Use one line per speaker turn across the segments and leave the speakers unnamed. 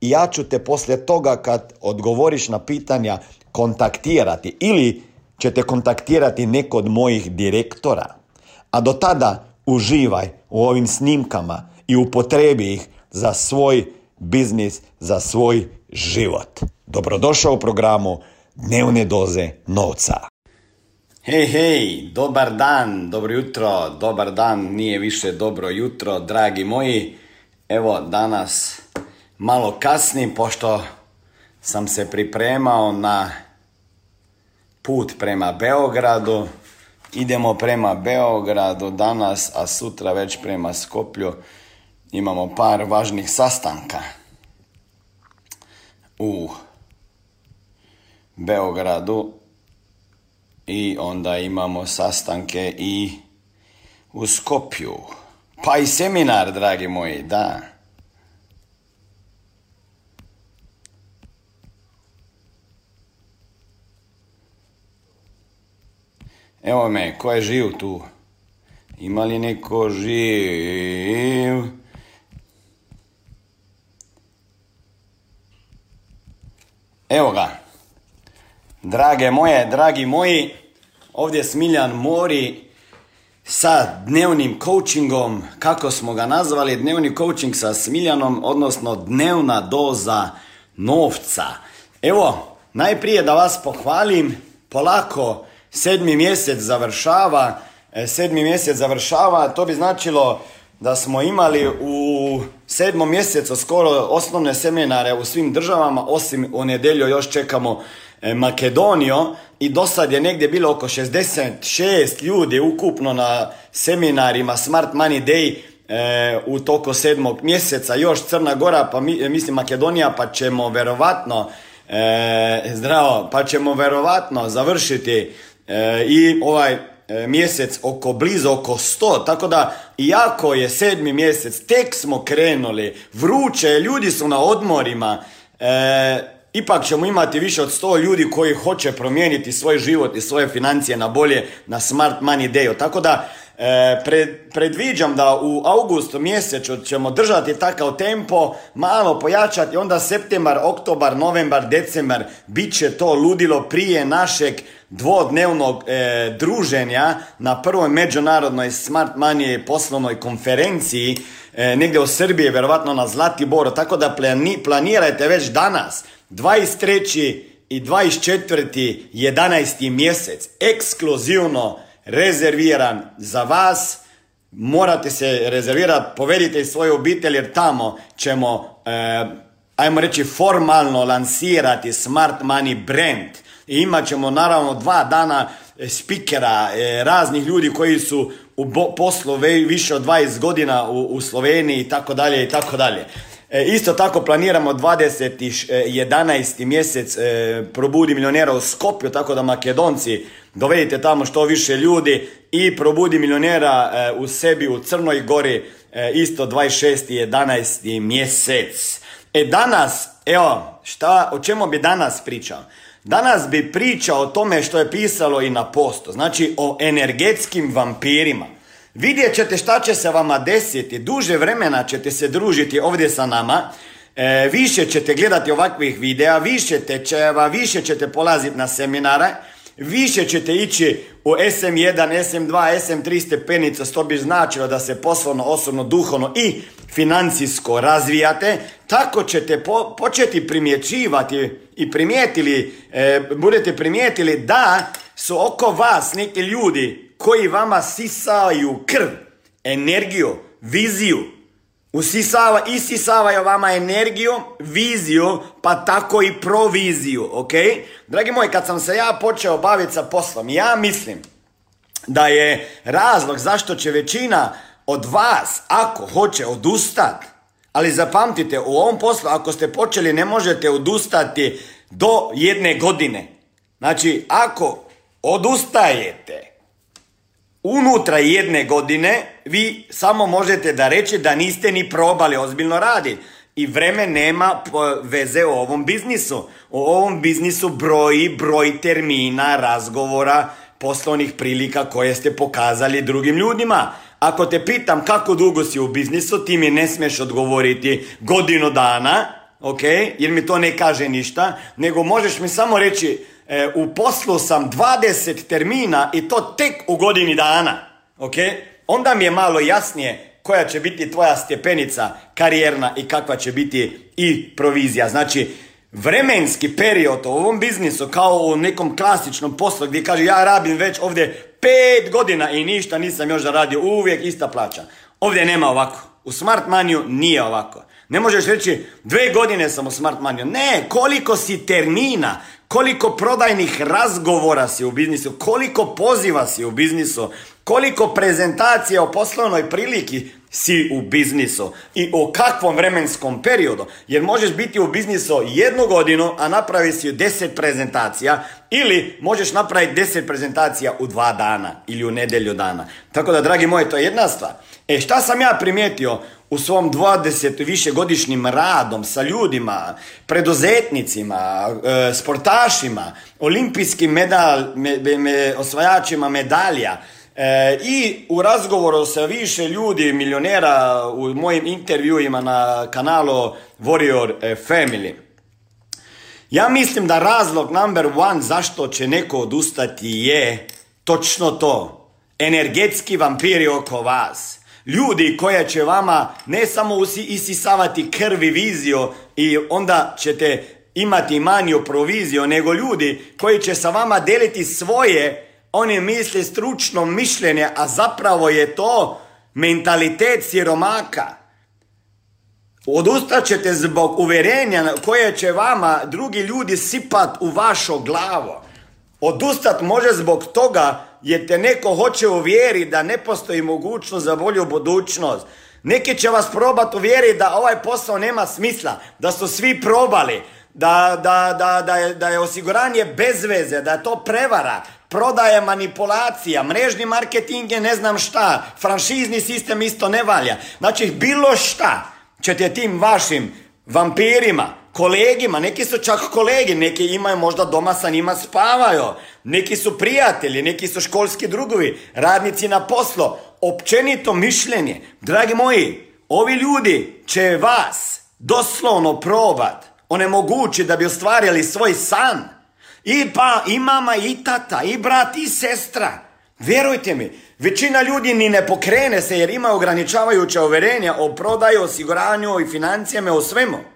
i ja ću te poslije toga kad odgovoriš na pitanja kontaktirati ili ćete kontaktirati neko od mojih direktora. A do tada uživaj u ovim snimkama i upotrebi ih za svoj biznis, za svoj život. Dobrodošao u programu Dnevne doze novca.
Hej, hej, dobar dan, dobro jutro, dobar dan, nije više dobro jutro, dragi moji. Evo, danas malo kasnim, pošto sam se pripremao na put prema Beogradu. Idemo prema Beogradu danas, a sutra već prema Skoplju. Imamo par važnih sastanka u Beogradu i onda imamo sastanke i u Skopju. Pa i seminar, dragi moji, da. Evo me, ko je živ tu? Ima li neko živ? Evo ga. Drage moje, dragi moji, ovdje Smiljan Mori sa dnevnim coachingom, kako smo ga nazvali, dnevni coaching sa Smiljanom, odnosno dnevna doza novca. Evo, najprije da vas pohvalim, polako sedmi mjesec završava, e, sedmi mjesec završava, to bi značilo da smo imali u sedmom mjesecu skoro osnovne seminare u svim državama, osim u nedjelju još čekamo e, Makedoniju i do sad je negdje bilo oko 66 ljudi ukupno na seminarima Smart Money Day e, u toko sedmog mjeseca, još Crna Gora, pa mislim Makedonija, pa ćemo verovatno zdravo, pa ćemo verovatno završiti E, i ovaj e, mjesec oko blizu oko 100, tako da iako je sedmi mjesec, tek smo krenuli, vruće, ljudi su na odmorima, e, ipak ćemo imati više od 100 ljudi koji hoće promijeniti svoj život i svoje financije na bolje na Smart Money Day. Tako da E, pred, predviđam da u augustu mjesecu ćemo držati takav tempo, malo pojačati, onda septembar, oktobar, novembar, decembar, bit će to ludilo prije našeg dvodnevnog e, druženja na prvoj međunarodnoj Smart Money poslovnoj konferenciji e, negdje u Srbiji, vjerovatno na Zlatiboru, tako da plani, planirajte već danas, 23. i 24. 11. mjesec, ekskluzivno rezerviran za vas. Morate se rezervirati, povedite svoje obitelj jer tamo ćemo, eh, ajmo reći, formalno lansirati Smart Money brand. I imat ćemo naravno dva dana e, spikera, e, raznih ljudi koji su u poslu više od 20 godina u, u Sloveniji i tako dalje i tako dalje. E, isto tako planiramo 20. 11. mjesec e, probudi milionera u Skopju, tako da makedonci dovedite tamo što više ljudi i probudi milionera e, u sebi u Crnoj Gori isto 26. 11. mjesec. E danas, evo, šta, o čemu bi danas pričao? Danas bi pričao o tome što je pisalo i na postu, znači o energetskim vampirima. Vidjet ćete šta će se vama desiti, duže vremena ćete se družiti ovdje sa nama, e, više ćete gledati ovakvih videa, više tečajeva, više ćete polaziti na seminare, više ćete ići u SM1, SM2, SM3 stepenica, što bi značilo da se poslovno, osobno, duhovno i financijsko razvijate, tako ćete početi primjećivati i primijetili, e, budete primijetili da su oko vas neki ljudi koji vama sisaju krv, energiju, viziju, Usisava, isisavaju vama energiju, viziju, pa tako i proviziju, ok? Dragi moji, kad sam se ja počeo baviti sa poslom, ja mislim da je razlog zašto će većina od vas, ako hoće odustati, ali zapamtite, u ovom poslu, ako ste počeli, ne možete odustati do jedne godine. Znači, ako odustajete unutra jedne godine, vi samo možete da reći da niste ni probali ozbiljno raditi. I vreme nema veze o ovom biznisu. O ovom biznisu broji broj termina, razgovora, poslovnih prilika koje ste pokazali drugim ljudima. Ako te pitam kako dugo si u biznisu, ti mi ne smiješ odgovoriti godinu dana, ok, jer mi to ne kaže ništa, nego možeš mi samo reći e, u poslu sam 20 termina i to tek u godini dana, ok, onda mi je malo jasnije koja će biti tvoja stepenica karijerna i kakva će biti i provizija. Znači, vremenski period u ovom biznisu kao u nekom klasičnom poslu gdje kaže ja rabim već ovdje pet godina i ništa nisam još zaradio, uvijek ista plaća. Ovdje nema ovako. U Smart Maniju nije ovako. Ne možeš reći dve godine sam u Smart Maniju. Ne, koliko si termina, koliko prodajnih razgovora si u biznisu, koliko poziva si u biznisu, koliko prezentacija o poslovnoj priliki si u biznisu i o kakvom vremenskom periodu. Jer možeš biti u biznisu jednu godinu, a napravi si deset prezentacija ili možeš napraviti deset prezentacija u dva dana ili u nedelju dana. Tako da, dragi moji, to je jedna stvar. E, šta sam ja primijetio u svom 20 višegodišnjim radom sa ljudima, preduzetnicima, e, sportašima, olimpijskim medal, osvajačima medalja, E, I u razgovoru sa više ljudi, milionera, u mojim intervjuima na kanalu Warrior Family. Ja mislim da razlog number one zašto će neko odustati je točno to. Energetski vampiri oko vas. Ljudi koje će vama ne samo isisavati krvi viziju i onda ćete imati manju proviziju, nego ljudi koji će sa vama deliti svoje oni misle stručno mišljenje, a zapravo je to mentalitet siromaka. Odustat ćete zbog uverenja koje će vama drugi ljudi sipat u vašo glavo. Odustat može zbog toga jer te neko hoće uvjeriti da ne postoji mogućnost za bolju budućnost. Neki će vas probat uvjeriti da ovaj posao nema smisla, da su svi probali, da, da, da, da, je, da je osiguranje bez veze, da je to prevara, prodaje manipulacija, mrežni marketing je ne znam šta, franšizni sistem isto ne valja. Znači bilo šta ćete tim vašim vampirima, kolegima, neki su čak kolegi, neki imaju možda doma sa njima spavaju, neki su prijatelji, neki su školski drugovi, radnici na poslu, općenito mišljenje. Dragi moji, ovi ljudi će vas doslovno probat, onemogući da bi ostvarili svoj san. I pa, i mama, i tata, i brat, i sestra. Vjerujte mi, većina ljudi ni ne pokrene se jer ima ograničavajuća uverenja o prodaju, osiguranju i financijama, o svemu.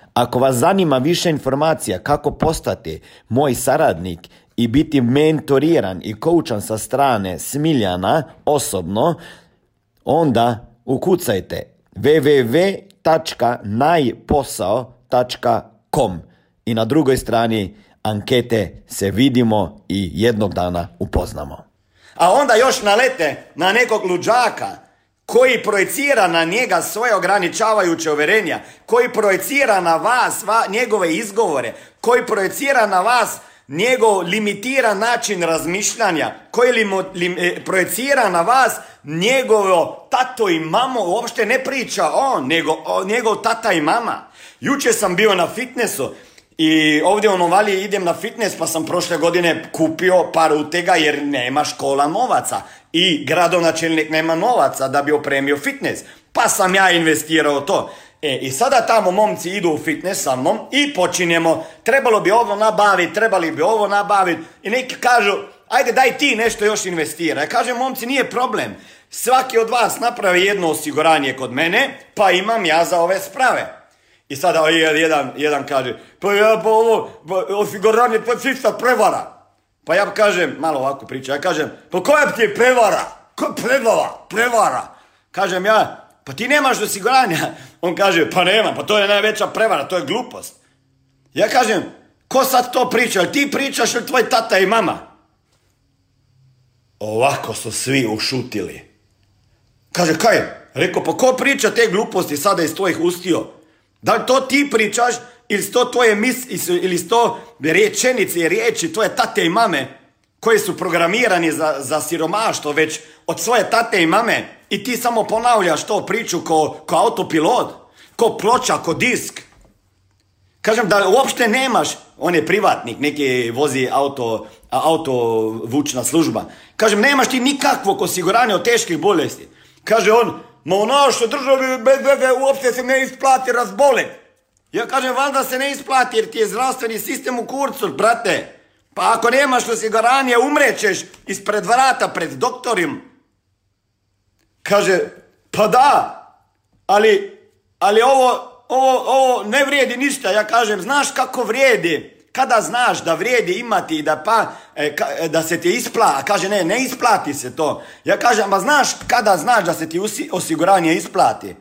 Ako vas zanima više informacija kako postati moj saradnik i biti mentoriran i koučan sa strane Smiljana osobno, onda ukucajte www.najposao.com i na drugoj strani ankete se vidimo i jednog dana upoznamo.
A onda još nalete na nekog luđaka koji projicira na njega svoje ograničavajuće uverenja, koji projicira na vas njegove izgovore, koji projicira na vas njegov limitiran način razmišljanja, koji li, e, projicira na vas njegovo tato i mamo, uopšte ne priča on, nego o, njegov tata i mama. Juče sam bio na fitnessu I ovdje u Novaliji idem na fitness pa sam prošle godine kupio par utega jer nema škola novaca. I gradonačelnik nema novaca da bi opremio fitness. Pa sam ja investirao to. E, i sada tamo momci idu u fitness sa mnom i počinjemo, trebalo bi ovo nabaviti, trebali bi ovo nabaviti i neki kažu, ajde daj ti nešto još investira. Ja kažem, momci, nije problem. Svaki od vas napravi jedno osiguranje kod mene, pa imam ja za ove sprave. I sada jedan, jedan kaže, pa ja pa ovo, pa osiguranje, pa čista prevara. Pa ja kažem, malo ovako priča, ja kažem, pa koja ti je prevara? Ko prevara? Prevara. Kažem ja, pa ti nemaš osiguranja. On kaže, pa nema, pa to je najveća prevara, to je glupost. Ja kažem, ko sad to priča? Ti pričaš ili tvoj tata i mama? Ovako su svi ušutili. Kaže, kaj? Rekao, pa ko priča te gluposti sada iz tvojih ustio? Da li to ti pričaš ili to tvoje mis, ili to rečenice i riječi tvoje tate i mame koji su programirani za, za siromaštvo već od svoje tate i mame i ti samo ponavljaš to priču ko, ko autopilot, ko ploča, ko disk. Kažem da uopšte nemaš, on je privatnik, neki vozi auto, auto vučna služba. Kažem, nemaš ti nikakvog osiguranja od teških bolesti. Kaže on, ma u našoj državi bez uopšte se ne isplati razbolet. Ja kažem, valjda se ne isplati jer ti je zdravstveni sistem u kurcu, brate. Pa ako nemaš osiguranje, umrećeš ispred vrata pred doktorim. Kaže, pa da, ali, ali ovo, ovo, ovo ne vrijedi ništa. Ja kažem, znaš kako vrijedi? Kada znaš da vrijedi imati da pa, e, e, da se ti isplati, kaže ne, ne isplati se to. Ja kažem, ma znaš kada znaš da se ti osiguranje isplati?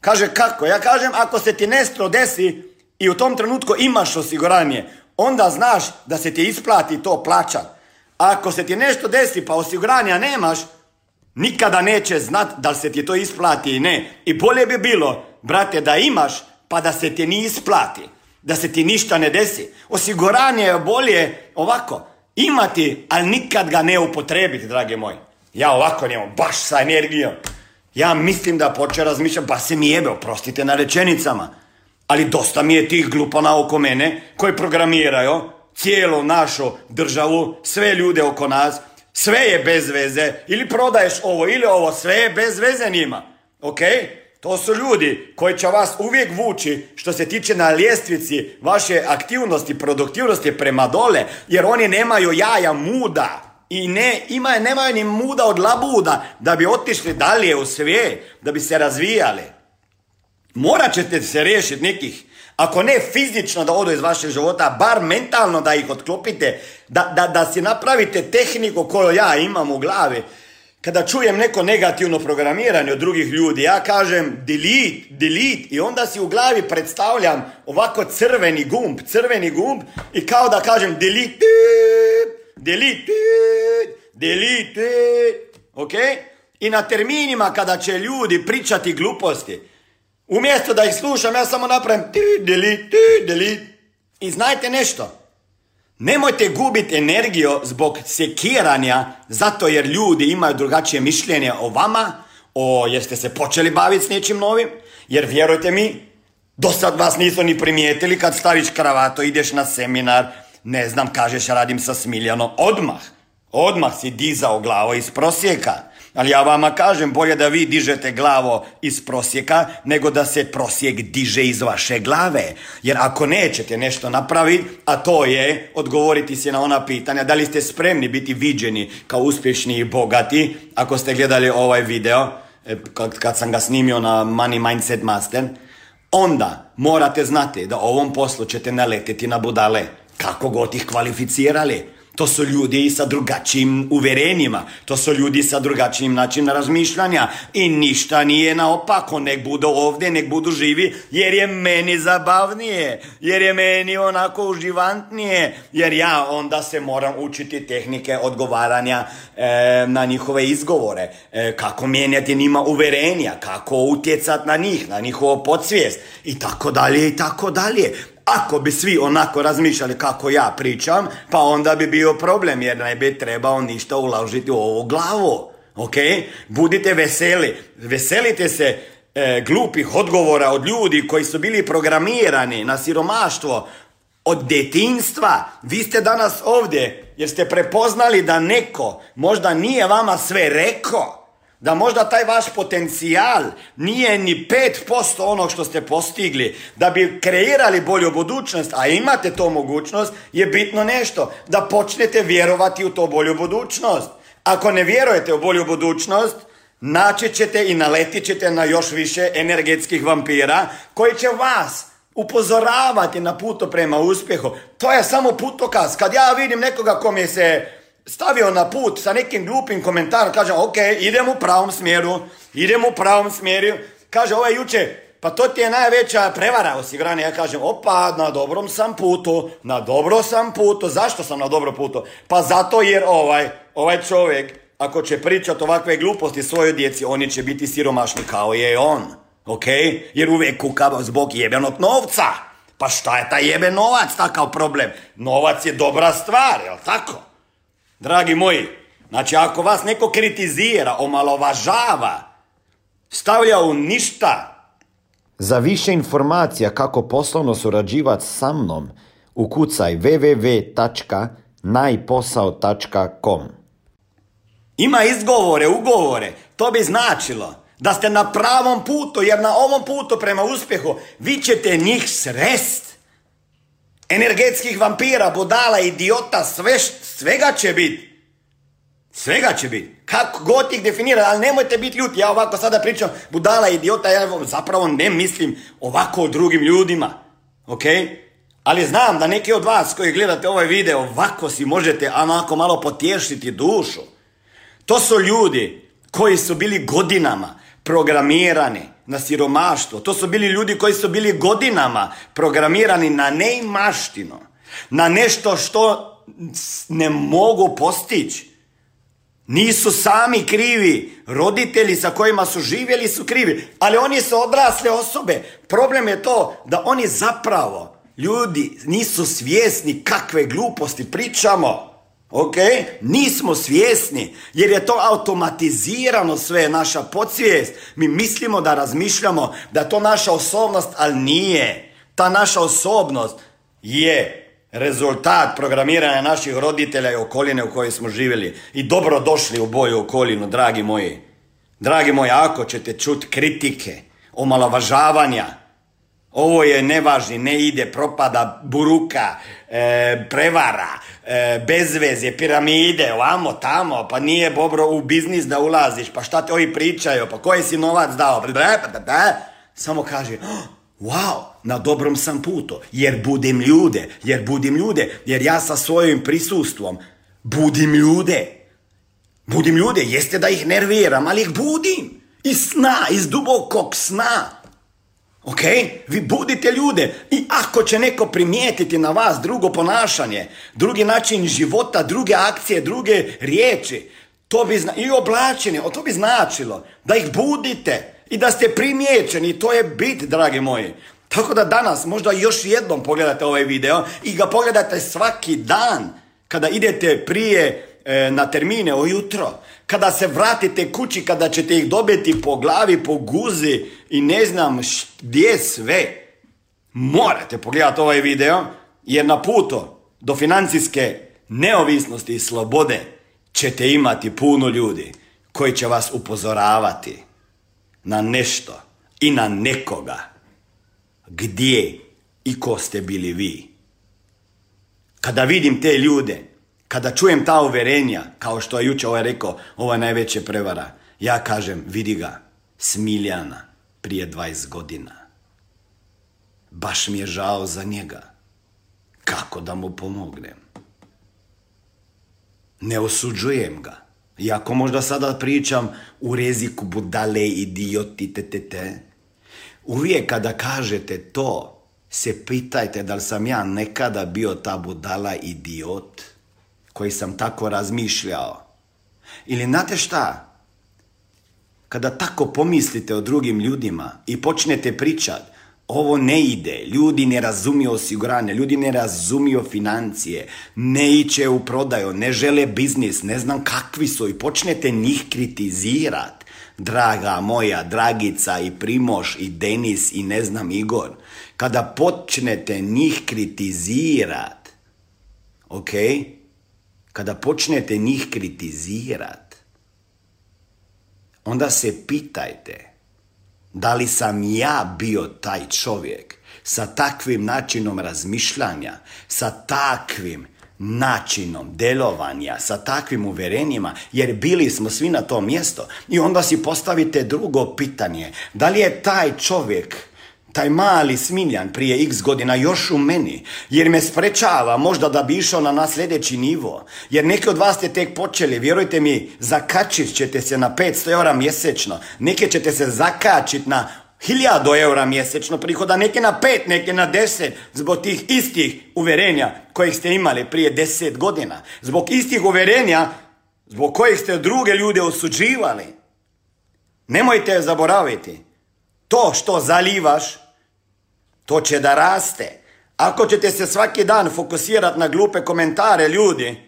Kaže kako? Ja kažem, ako se ti nestro desi i u tom trenutku imaš osiguranje, onda znaš da se ti isplati to plaćat. Ako se ti nešto desi pa osiguranja nemaš, nikada neće znat da se ti to isplati i ne. I bolje bi bilo, brate, da imaš pa da se ti ni isplati da se ti ništa ne desi. Osiguranje je bolje ovako, imati, ali nikad ga ne upotrebiti, dragi moji. Ja ovako nemam, baš sa energijom. Ja mislim da počeo razmišljati, ba se mi jebe, oprostite na rečenicama. Ali dosta mi je tih glupana oko mene koji programiraju cijelu našu državu, sve ljude oko nas, sve je bez veze, ili prodaješ ovo ili ovo, sve je bez veze njima. Ok? To su ljudi koji će vas uvijek vući što se tiče na ljestvici vaše aktivnosti, produktivnosti prema dole, jer oni nemaju jaja muda. I ne, ima, nemaju ni muda od labuda da bi otišli dalje u sve, da bi se razvijali. Morat ćete se riješiti nekih, ako ne fizično da odu iz vašeg života, bar mentalno da ih otklopite, da, da, da si napravite tehniku koju ja imam u glavi, kada čujem neko negativno programiranje od drugih ljudi, ja kažem delete, delete. I onda si u glavi predstavljam ovako crveni gumb, crveni gumb i kao da kažem delete, delete, delete, ok? I na terminima kada će ljudi pričati gluposti, umjesto da ih slušam, ja samo napravim delete, delete. I znajte nešto, Nemojte gubiti energiju zbog sekiranja zato jer ljudi imaju drugačije mišljenje o vama, o jeste se počeli baviti s nečim novim, jer vjerujte mi, do sad vas nisu ni primijetili kad staviš kravato, ideš na seminar, ne znam, kažeš radim sa Smiljanom, odmah, odmah si dizao glavo iz prosjeka. Ali ja vama kažem, bolje da vi dižete glavo iz prosjeka, nego da se prosjek diže iz vaše glave. Jer ako nećete nešto napraviti, a to je odgovoriti se na ona pitanja, da li ste spremni biti viđeni kao uspješni i bogati, ako ste gledali ovaj video, e, kad, sam ga snimio na Money Mindset Master, onda morate znati da ovom poslu ćete naleteti na budale, kako god ih kvalificirali. To su ljudi sa drugačijim uverenjima, to su ljudi sa drugačijim načinom razmišljanja. I ništa nije naopako, nek budu ovdje, nek budu živi, jer je meni zabavnije, jer je meni onako uživantnije, jer ja onda se moram učiti tehnike odgovaranja e, na njihove izgovore, e, kako mijenjati njima uverenja, kako utjecat na njih, na njihovo podsvijest. I tako dalje i tako dalje. Ako bi svi onako razmišljali kako ja pričam, pa onda bi bio problem jer ne bi trebao ništa uložiti u ovu glavu. Ok? Budite veseli. Veselite se e, glupih odgovora od ljudi koji su bili programirani na siromaštvo Od detinstva. Vi ste danas ovdje jer ste prepoznali da neko možda nije vama sve rekao. Da možda taj vaš potencijal nije ni 5% onog što ste postigli. Da bi kreirali bolju budućnost, a imate to mogućnost, je bitno nešto. Da počnete vjerovati u to bolju budućnost. Ako ne vjerujete u bolju budućnost, naći ćete i naletit ćete na još više energetskih vampira koji će vas upozoravati na puto prema uspjehu. To je samo putokaz. Kad ja vidim nekoga kom je se stavio na put sa nekim glupim komentarom, kažem, ok, idem u pravom smjeru, idem u pravom smjeru. Kaže, ovaj juče, pa to ti je najveća prevara osiguranja. Ja kažem, opa, na dobrom sam putu, na dobro sam putu. Zašto sam na dobro putu? Pa zato jer ovaj, ovaj čovjek, ako će pričati ovakve gluposti svojoj djeci, oni će biti siromašni kao je on. Ok? Jer uvijek kuka zbog jebenog novca. Pa šta je taj jebe novac takav problem? Novac je dobra stvar, jel tako? Dragi moji, znači ako vas neko kritizira, omalovažava, stavlja u ništa,
Za više informacija kako poslovno surađivati sa mnom, ukucaj www.najposao.com.
Ima izgovore, ugovore. To bi značilo da ste na pravom putu, jer na ovom putu prema uspjehu vi ćete njih srest. Energetskih vampira, budala, idiota, sve, svega će biti. Svega će biti. Kako god ih definira, ali nemojte biti ljuti. Ja ovako sada pričam budala, idiota, ja zapravo ne mislim ovako o drugim ljudima. Ok? Ali znam da neki od vas koji gledate ovaj video ovako si možete onako malo potješiti dušu. To su ljudi koji su bili godinama programirani na siromaštvo. To su bili ljudi koji su bili godinama programirani na neimaštino. Na nešto što ne mogu postići. Nisu sami krivi. Roditelji sa kojima su živjeli su krivi. Ali oni su odrasle osobe. Problem je to da oni zapravo, ljudi, nisu svjesni kakve gluposti pričamo. Ok? Nismo svjesni, jer je to automatizirano sve, naša podsvijest. Mi mislimo da razmišljamo da je to naša osobnost, ali nije. Ta naša osobnost je rezultat programiranja naših roditelja i okoline u kojoj smo živjeli. I dobro došli u boju okolinu, dragi moji. Dragi moji, ako ćete čuti kritike, omalovažavanja, ovo je nevažni, ne ide, propada, buruka, e, prevara, e, bezvezje, piramide, ovamo, tamo, pa nije bobro u biznis da ulaziš, pa šta te ovi pričaju, pa koji si novac dao, samo kaže, "Oh, wow, na dobrom sam putu, jer budim ljude, jer budim ljude, jer ja sa svojim prisustvom budim ljude. Budim ljude, jeste da ih nerviram, ali ih budim. Iz sna, iz dubokog sna. Ok? Vi budite ljude i ako će neko primijetiti na vas drugo ponašanje, drugi način života, druge akcije, druge riječi, to bi zna- i oblačenje, to bi značilo da ih budite i da ste primijećeni, to je bit, dragi moji. Tako da danas možda još jednom pogledate ovaj video i ga pogledate svaki dan kada idete prije na termine ujutro, kada se vratite kući, kada ćete ih dobiti po glavi, po guzi i ne znam gdje sve. Morate pogledati ovaj video jer na putu do financijske neovisnosti i slobode ćete imati puno ljudi koji će vas upozoravati na nešto i na nekoga gdje i ko ste bili vi. Kada vidim te ljude, kada čujem ta uverenja, kao što je jučer ovaj rekao, ovo je najveća prevara, ja kažem, vidi ga, Smiljana, prije 20 godina. Baš mi je žao za njega. Kako da mu pomognem? Ne osuđujem ga. Iako možda sada pričam u reziku budale, idioti, te, te, te. Uvijek kada kažete to, se pitajte da li sam ja nekada bio ta budala idiot koji sam tako razmišljao. Ili znate šta? Kada tako pomislite o drugim ljudima i počnete pričat, ovo ne ide, ljudi ne razumiju osiguranje, ljudi ne razumiju financije, ne iće u prodaju, ne žele biznis, ne znam kakvi su i počnete njih kritizirat. Draga moja, Dragica i Primoš i Denis i ne znam Igor. kada počnete njih kritizirat, ok? Kada počnete njih kritizirat, onda se pitajte da li sam ja bio taj čovjek sa takvim načinom razmišljanja, sa takvim načinom delovanja, sa takvim uverenjima, jer bili smo svi na tom mjesto. I onda si postavite drugo pitanje, da li je taj čovjek taj mali smiljan prije x godina još u meni, jer me sprečava možda da bi išao na sljedeći nivo. Jer neki od vas ste tek počeli, vjerujte mi, zakačit ćete se na 500 eura mjesečno, neke ćete se zakačit na 1000 eura mjesečno prihoda, neke na 5, neke na 10, zbog tih istih uverenja kojih ste imali prije 10 godina. Zbog istih uverenja zbog kojih ste druge ljude osuđivali. Nemojte zaboraviti. To što zalivaš, to će da raste. Ako ćete se svaki dan fokusirati na glupe komentare ljudi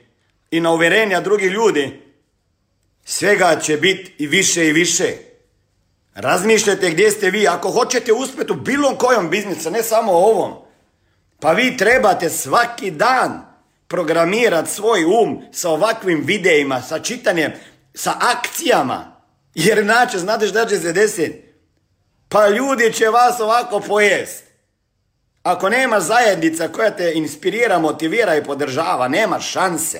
i na uvjerenja drugih ljudi, svega će biti i više i više. Razmišljajte gdje ste vi. Ako hoćete uspjeti u bilo kojom biznisu, ne samo ovom, pa vi trebate svaki dan programirati svoj um sa ovakvim videima, sa čitanjem, sa akcijama. Jer inače, znate šta će se desiti? Pa ljudi će vas ovako pojest. Ako nema zajednica koja te inspirira, motivira i podržava, nema šanse.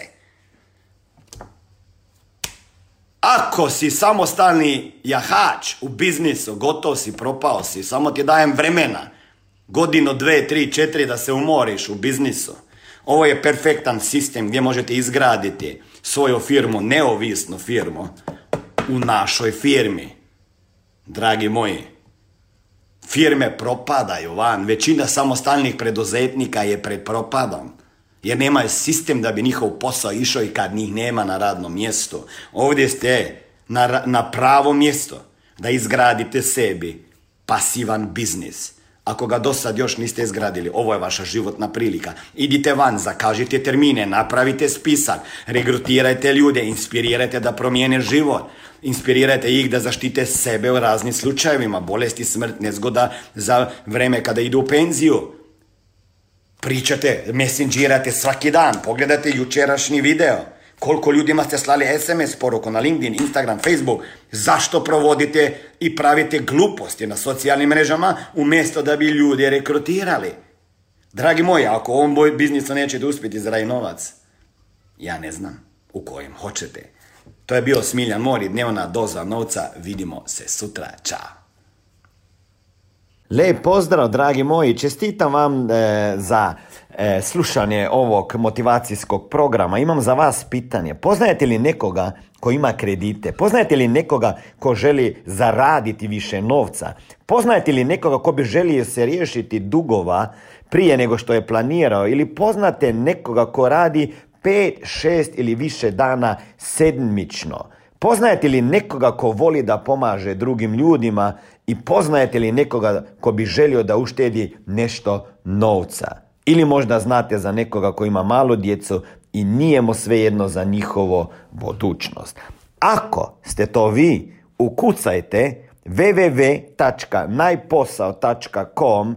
Ako si samostalni jahač u biznisu, gotov si, propao si, samo ti dajem vremena, godinu, dve, tri, četiri da se umoriš u biznisu. Ovo je perfektan sistem gdje možete izgraditi svoju firmu, neovisnu firmu, u našoj firmi. Dragi moji, Firme propadaju van, većina samostalnih preduzetnika je pred propadom. Jer nemaju sistem da bi njihov posao išao i kad njih nema na radnom mjestu. Ovdje ste na, na pravo mjesto da izgradite sebi pasivan biznis. Ako ga do sad još niste izgradili, ovo je vaša životna prilika. Idite van, zakažite termine, napravite spisak, regrutirajte ljude, inspirirajte da promijene život. Inspirirajte ih da zaštite sebe u raznim slučajevima, bolesti, smrt, nezgoda za vreme kada idu u penziju. Pričate, messengerate svaki dan, pogledajte jučerašnji video. Koliko ljudima ste slali SMS poruku na LinkedIn, Instagram, Facebook. Zašto provodite i pravite gluposti na socijalnim mrežama umjesto da bi ljude rekrutirali? Dragi moji, ako ovom biznisu nećete uspjeti zaraditi novac, ja ne znam u kojem hoćete. To je bio Smiljan Mori, dnevna doza novca. Vidimo se sutra. Ćao.
Lijep pozdrav, dragi moji. Čestitam vam e, za e, slušanje ovog motivacijskog programa. Imam za vas pitanje. Poznajete li nekoga ko ima kredite? Poznajete li nekoga ko želi zaraditi više novca? Poznajete li nekoga ko bi želio se riješiti dugova prije nego što je planirao? Ili poznate nekoga ko radi pet, šest ili više dana sedmično. Poznajete li nekoga ko voli da pomaže drugim ljudima i poznajete li nekoga ko bi želio da uštedi nešto novca? Ili možda znate za nekoga ko ima malo djecu i nije mu svejedno za njihovo budućnost. Ako ste to vi, ukucajte www.najposao.com